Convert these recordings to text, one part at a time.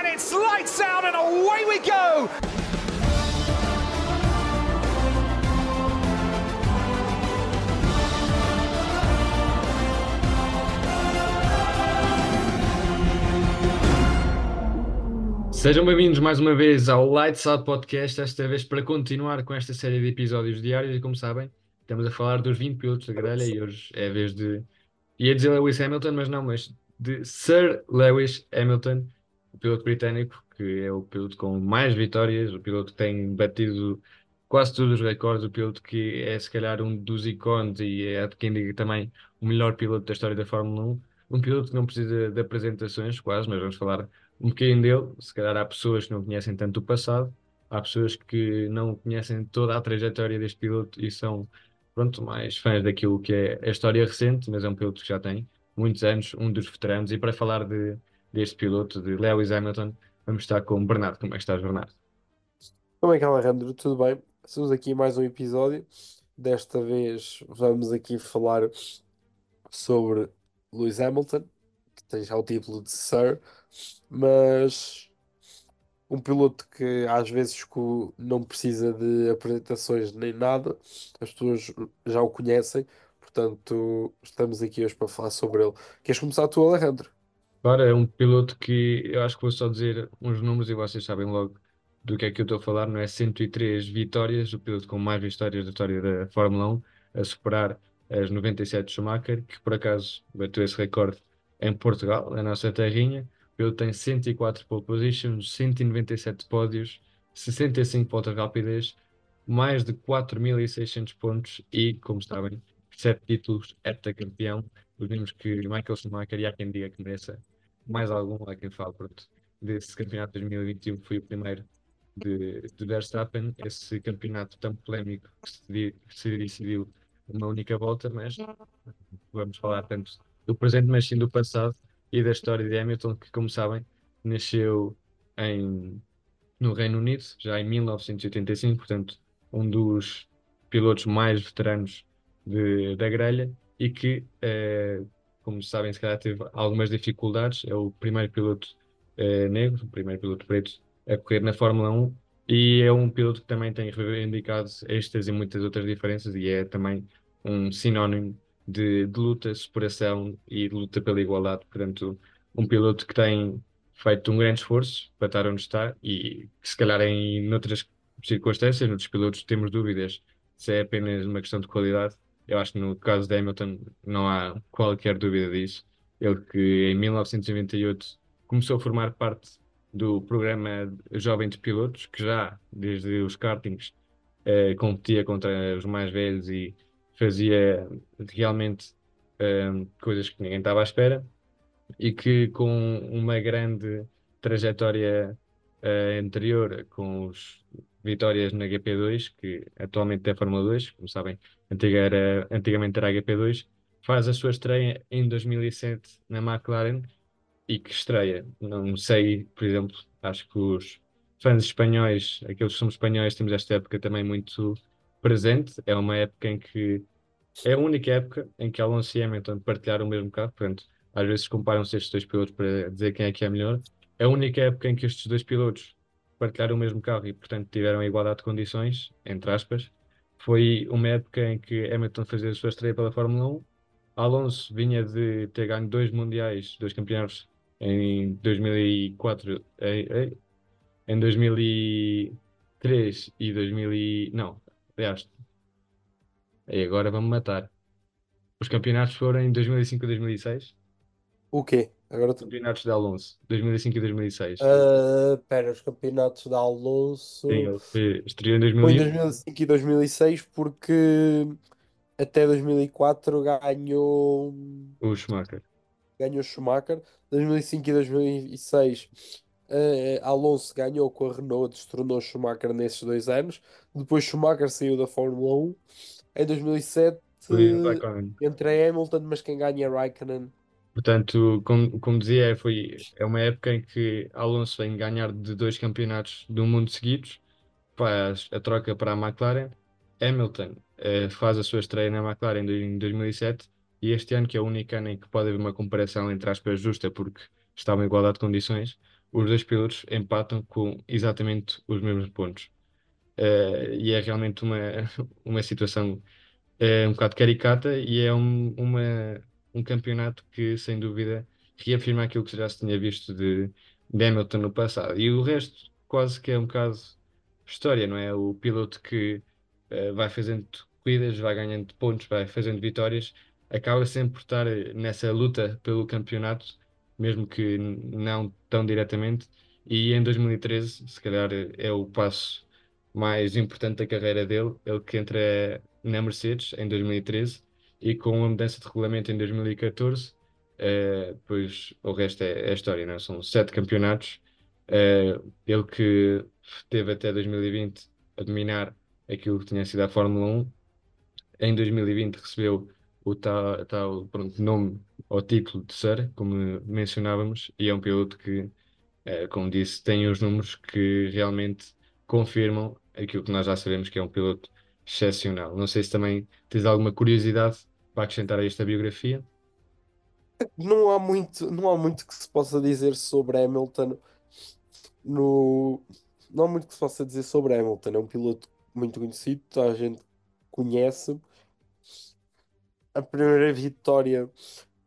and it's lights out and away we go. Sejam bem-vindos mais uma vez ao Lights Out Podcast, esta vez para continuar com esta série de episódios diários e como sabem, estamos a falar dos 20 pilotos da grelha e hoje é a vez de, ia dizer Lewis Hamilton, mas não, mas de Sir Lewis Hamilton, piloto britânico, que é o piloto com mais vitórias, o piloto que tem batido quase todos os recordes, o piloto que é se calhar um dos ícones e é de quem diga também o melhor piloto da história da Fórmula 1, um piloto que não precisa de apresentações quase, mas vamos falar um bocadinho dele. Se calhar há pessoas que não conhecem tanto o passado, há pessoas que não conhecem toda a trajetória deste piloto e são, pronto, mais fãs daquilo que é a história recente, mas é um piloto que já tem muitos anos, um dos veteranos. E para falar de, deste piloto, de Lewis Hamilton, vamos estar com o Bernardo. Como é que estás, Bernardo? Como é que é, Alejandro? Tudo bem? Estamos aqui mais um episódio. Desta vez vamos aqui falar sobre Lewis Hamilton, que tem já o título de Sir, mas um piloto que às vezes não precisa de apresentações nem nada, as pessoas já o conhecem, portanto estamos aqui hoje para falar sobre ele. Queres começar tu, Alejandro? Agora é um piloto que eu acho que vou só dizer uns números e vocês sabem logo do que é que eu estou a falar, não é? 103 vitórias, o piloto com mais vitórias da história da Fórmula 1, a superar as 97 de Schumacher, que por acaso bateu esse recorde em Portugal, na nossa terrinha. O piloto tem 104 pole positions, 197 pódios, 65 voltas rápidas, mais de 4.600 pontos e, como sabem, 7 títulos heptacampeão. Os mesmos que Michael Schumacher e há quem diga que mereça mais algum, há quem fale, pronto, desse campeonato de 2021 que foi o primeiro de, de Verstappen, esse campeonato tão polémico que se, se decidiu uma única volta, mas vamos falar tanto do presente, mas sim do passado e da história de Hamilton, que, como sabem, nasceu em, no Reino Unido, já em 1985, portanto, um dos pilotos mais veteranos de- da grelha e que, eh, como sabem, se calhar teve algumas dificuldades. É o primeiro piloto eh, negro, o primeiro piloto preto a correr na Fórmula 1 e é um piloto que também tem reivindicado estas e muitas outras diferenças e é também um sinónimo de, de luta, superação e de luta pela igualdade. Portanto, um piloto que tem feito um grande esforço para estar onde está e que se calhar em noutras circunstâncias, noutros pilotos temos dúvidas se é apenas uma questão de qualidade. Eu acho que no caso de Hamilton não há qualquer dúvida disso. Ele que em 1998 começou a formar parte do programa Jovem de Pilotos, que já desde os kartings eh, competia contra os mais velhos e fazia realmente eh, coisas que ninguém estava à espera e que com uma grande trajetória eh, anterior, com os vitórias na GP2, que atualmente é Fórmula 2, como sabem, antiga era, antigamente era a GP2, faz a sua estreia em 2007 na McLaren e que estreia. Não sei, por exemplo, acho que os fãs espanhóis, aqueles que somos espanhóis, temos esta época também muito presente. É uma época em que é a única época em que Alonso e Hamilton partilharam o mesmo carro, portanto, às vezes comparam-se estes dois pilotos para dizer quem é que é melhor. É a única época em que estes dois pilotos partilharam o mesmo carro e, portanto, tiveram a igualdade de condições, entre aspas. Foi uma época em que Hamilton fazia a sua estreia pela Fórmula 1. Alonso vinha de ter ganho dois mundiais, dois campeonatos em 2004, em, em- em 2003 e 2000 e, não, aliás, e agora vamos matar. Os campeonatos foram em 2005 e 2006. O quê? Agora tu. Campeonatos de Alonso, 2005 e 2006. Ah, Espera, os campeonatos de Alonso. Sim, ele foi- estreou em Foi em 2001, 2005 e 2006 porque até 2004 ganhou, o Schumacher. ganhou Schumacher. 2005 e 2006 eh, Alonso ganhou com a Renault, destronou Schumacher nesses dois anos. Depois Schumacher saiu da Fórmula 1. Em 2007 Foi o Raikkonen. entra Hamilton, mas quem ganha é Raikkonen. Portanto, como, como dizia, foi, é uma época em que Alonso vem ganhar de dois campeonatos do mundo seguidos, faz a troca para a McLaren. Hamilton eh, faz a sua estreia na McLaren em 2007 e este ano, que é o único ano em que pode haver uma comparação entre aspas justa, porque estava em igualdade de condições, os dois pilotos empatam com exatamente os mesmos pontos. Uh, e é realmente uma, uma situação é um bocado caricata e é um, uma, um campeonato que, sem dúvida, reafirma aquilo que já se tinha visto de, de Hamilton no passado. E o resto, quase que é um bocado história, não é? O piloto que uh, vai fazendo corridas, vai ganhando pontos, vai fazendo vitórias, acaba sempre por estar nessa luta pelo campeonato, mesmo que não tão diretamente. E em 2013, se calhar, é o passo mais importante da carreira dele, ele que entra na Mercedes em 2013 e com a mudança de regulamento em 2014, uh, pois o resto é, é história, não? É? são sete campeonatos. Uh, ele que teve até 2020 a dominar aquilo que tinha sido a Fórmula 1, em 2020 recebeu o tal, tal pronto, nome ou título de Sir, como mencionávamos, e é um piloto que, uh, como disse, tem os números que realmente confirmam aquilo que nós já sabemos que é um piloto excepcional. Não sei se também tens alguma curiosidade para acrescentar a esta biografia. Não há muito, não há muito que se possa dizer sobre Hamilton. No... Não há muito que se possa dizer sobre Hamilton. É um piloto muito conhecido, toda a gente conhece. A primeira vitória,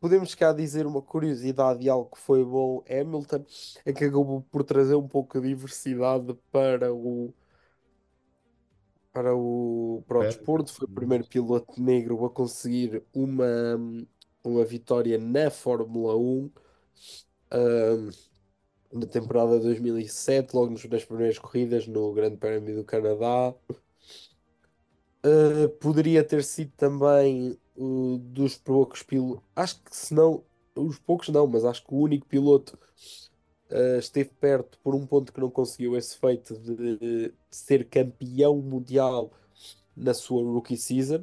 podemos cá dizer uma curiosidade e algo que foi bom. Hamilton é que acabou por trazer um pouco de diversidade para o, para o, para o desporto. Foi o primeiro piloto negro a conseguir uma, uma vitória na Fórmula 1 um, na temporada 2007, logo nas primeiras corridas no Grande Prémio do Canadá. Uh, poderia ter sido também uh, dos poucos pilotos, acho que se não, os poucos não, mas acho que o único piloto uh, esteve perto por um ponto que não conseguiu esse feito de, de ser campeão mundial na sua rookie season.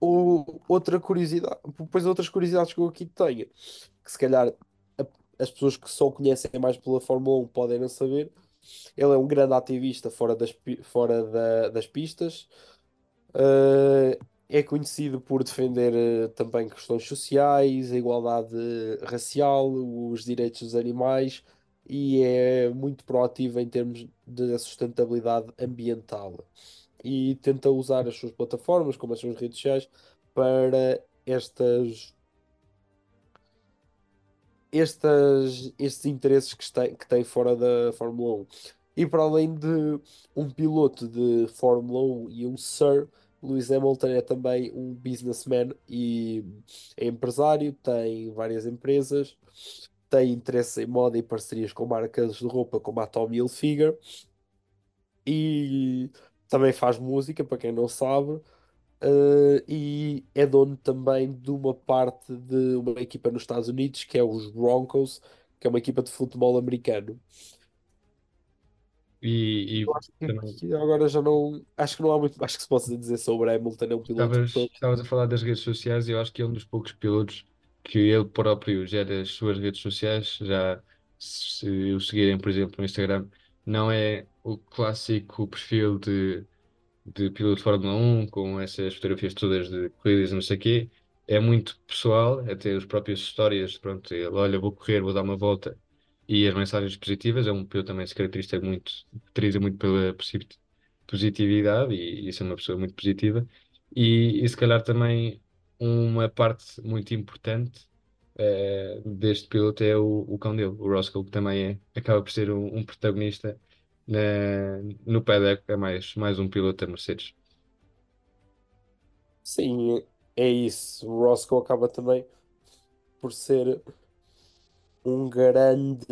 Ou outra curiosidade, depois outras curiosidades que eu aqui tenho, que se calhar a, as pessoas que só conhecem mais pela Fórmula 1 podem não saber. Ele é um grande ativista fora das, fora da, das pistas. Uh, é conhecido por defender uh, também questões sociais, a igualdade racial, os direitos dos animais e é muito proativo em termos de sustentabilidade ambiental. E tenta usar as suas plataformas, como as suas redes sociais, para estas estas, estes interesses que tem, que tem fora da Fórmula 1. E para além de um piloto de Fórmula 1 e um Sir, Lewis Hamilton é também um businessman e é empresário, tem várias empresas, tem interesse em moda e parcerias com marcas de roupa como a Tommy Hilfiger e também faz música, para quem não sabe, uh, e é dono também de uma parte de uma equipa nos Estados Unidos que é os Broncos, que é uma equipa de futebol americano. E, e Eu acho que, também que agora já não. Acho que não há muito mais que se possa dizer sobre Hamilton, é um piloto estavas, todo. estavas a falar das redes sociais e eu acho que é um dos poucos pilotos que ele próprio gera as suas redes sociais. Já se o seguirem, por exemplo, no Instagram, não é o clássico perfil de, de piloto de Fórmula 1 com essas fotografias todas de corridas, não sei o quê. É muito pessoal, até as próprias histórias. Pronto, ele, olha, vou correr, vou dar uma volta e as mensagens positivas. É um piloto também se caracteriza muito, caracteriza muito pela posi- positividade e isso é uma pessoa muito positiva. E, e se calhar também uma parte muito importante eh, deste piloto é o, o cão dele, o Roscoe, que também é, acaba por ser um, um protagonista na, no paddock, é mais, mais um piloto da Mercedes. Sim, é isso. O Roscoe acaba também por ser um grande,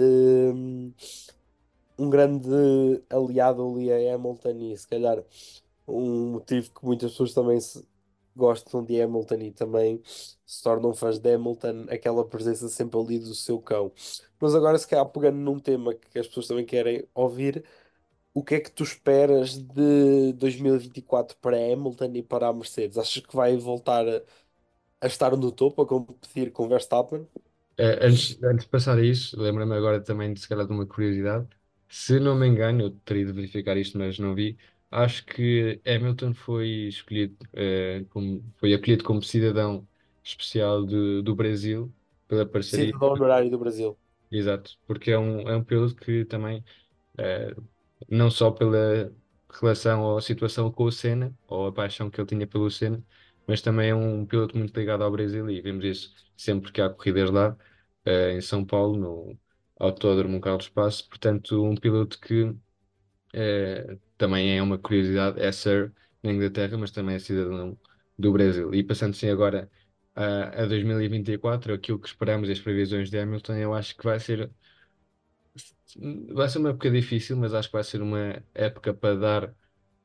um grande aliado ali a Hamilton e se calhar um motivo que muitas pessoas também se gostam de Hamilton e também se tornam fãs de Hamilton, aquela presença sempre ali do seu cão. Mas agora, se calhar, pegando num tema que as pessoas também querem ouvir, o que é que tu esperas de 2024 para Hamilton e para a Mercedes? Achas que vai voltar a, a estar no topo, a competir com Verstappen? Eh, antes, antes de passar a isso, lembro-me agora também de se calhar de uma curiosidade. Se não me engano, eu teria de verificar isto, mas não vi. Acho que Hamilton foi escolhido, eh, como, foi acolhido como cidadão especial do, do Brasil pela parceria. Cidadão honorário do Brasil. Exato, porque é um, é um piloto que também, eh, não só pela relação ou situação com o Senna, ou a paixão que ele tinha pelo Senna, mas também é um piloto muito ligado ao Brasil e vemos isso sempre que há corridas lá, eh, em São Paulo, no Autódromo Carlos Passo. Portanto, um piloto que eh, também é uma curiosidade, é Sir na Inglaterra, mas também é cidadão do Brasil. E passando assim agora a, a 2024, aquilo que esperamos, as previsões de Hamilton, eu acho que vai ser vai ser uma época difícil, mas acho que vai ser uma época para dar,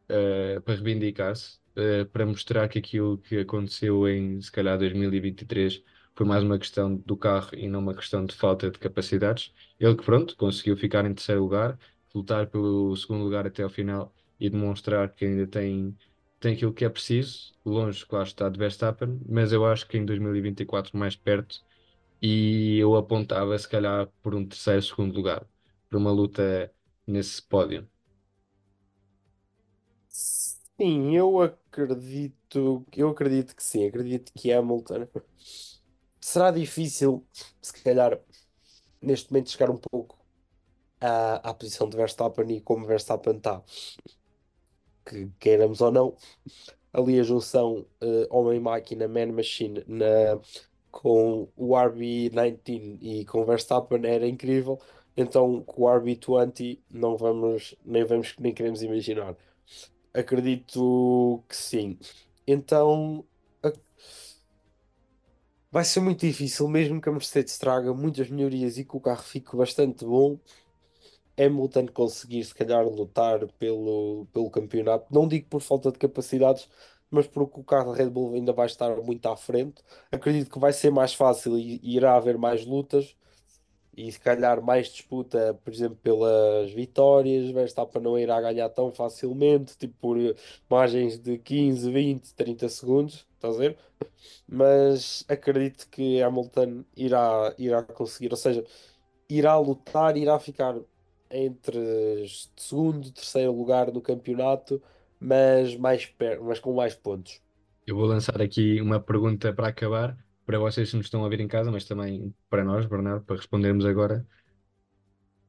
eh, para reivindicar-se, eh, para mostrar que aquilo que aconteceu em, se calhar, 2023 foi mais uma questão do carro e não uma questão de falta de capacidades. Ele que, pronto, conseguiu ficar em terceiro lugar, lutar pelo segundo lugar até ao final e demonstrar que ainda tem, tem aquilo que é preciso, longe, claro está, de Verstappen, mas eu acho que em 2024 mais perto e eu apontava se calhar por um terceiro, segundo lugar, por uma luta nesse pódio. Sim, eu acredito, eu acredito que sim, acredito que Hamilton será difícil, se calhar, neste momento chegar um pouco à, à posição de Verstappen e como Verstappen está, que queiramos ou não, ali a junção eh, homem-máquina, man-machine na, com o RB19 e com Verstappen era incrível. Então, com o RB20 não vamos, nem vamos, nem queremos imaginar. Acredito que sim. Então, vai ser muito difícil, mesmo que a Mercedes traga muitas melhorias e que o carro fique bastante bom. Hamilton conseguir, se calhar, lutar pelo, pelo campeonato. Não digo por falta de capacidades, mas porque o carro da Red Bull ainda vai estar muito à frente. Acredito que vai ser mais fácil e irá haver mais lutas e se calhar mais disputa, por exemplo, pelas vitórias. Verstappen não irá ganhar tão facilmente, tipo por margens de 15, 20, 30 segundos. Estás a ver? Mas acredito que Hamilton irá, irá conseguir, ou seja, irá lutar, irá ficar entre segundo e terceiro lugar no campeonato, mas, mais per mas com mais pontos. Eu vou lançar aqui uma pergunta para acabar, para vocês que nos estão a ouvir em casa, mas também para nós, Bernardo, para respondermos agora.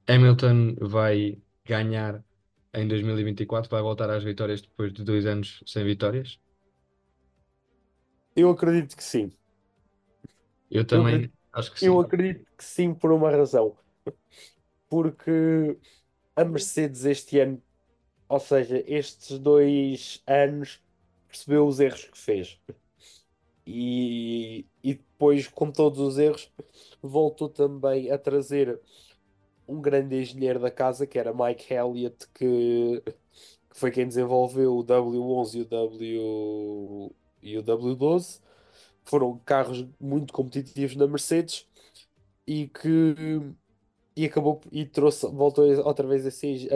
Hamilton vai ganhar em 2024, vai voltar às vitórias depois de dois anos sem vitórias? Eu acredito que sim. Eu Eu também acredito, acho que eu sim. acredito que sim por uma razão. Porque a Mercedes este ano, ou seja, estes dois anos, percebeu os erros que fez. E, e depois, com todos os erros, voltou também a trazer um grande engenheiro da casa, que era Mike Elliott, que, que foi quem desenvolveu o W11 e o W, e o W12. Foram carros muito competitivos na Mercedes e que e acabou e trouxe, voltou outra vez a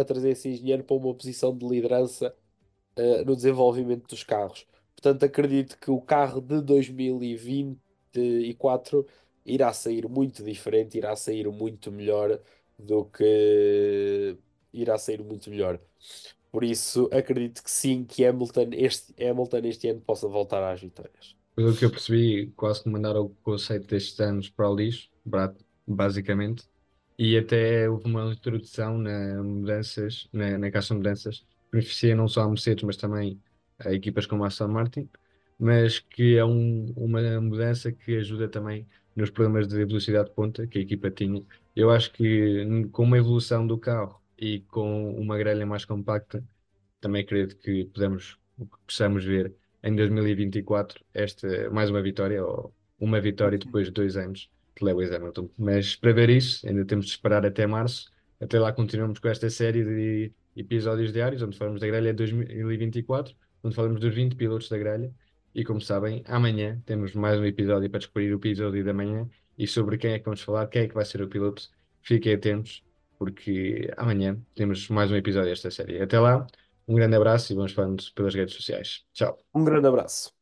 trazer esse engenheiro para uma posição de liderança eh, no desenvolvimento dos carros. Portanto, acredito que o carro de 2024 irá sair muito diferente, irá sair muito melhor do que irá sair muito melhor. Por isso, acredito que sim, que Hamilton este, Hamilton este ano possa voltar às vitórias. Pelo que eu percebi, quase que mandaram o conceito destes anos para o lixo, basicamente, e até houve uma introdução na mudanças, na, na caixa de mudanças, que beneficia não só a Mercedes, mas também a equipas como a Aston Martin, mas que é um- uma mudança que ajuda também nos problemas de velocidade de ponta que a equipa tinha. Eu acho que com uma evolução do carro e com uma grelha mais compacta, também acredito que podemos, possamos ver em 2024 esta, mais uma vitória ou uma vitória depois de dois anos de Lewis Hamilton. Mas para ver isso, ainda temos de esperar até março. Até lá continuamos com esta série de episódios diários, onde falamos da grelha 2024, onde falamos dos 20 pilotos da grelha. E como sabem, amanhã temos mais um episódio para descobrir o episódio da manhã e sobre quem é que vamos falar, quem é que vai ser o piloto. Fiquem atentos, porque amanhã temos mais um episódio desta série. Até lá. Um grande abraço e vamos falando pelas redes sociais. Tchau. Um grande abraço.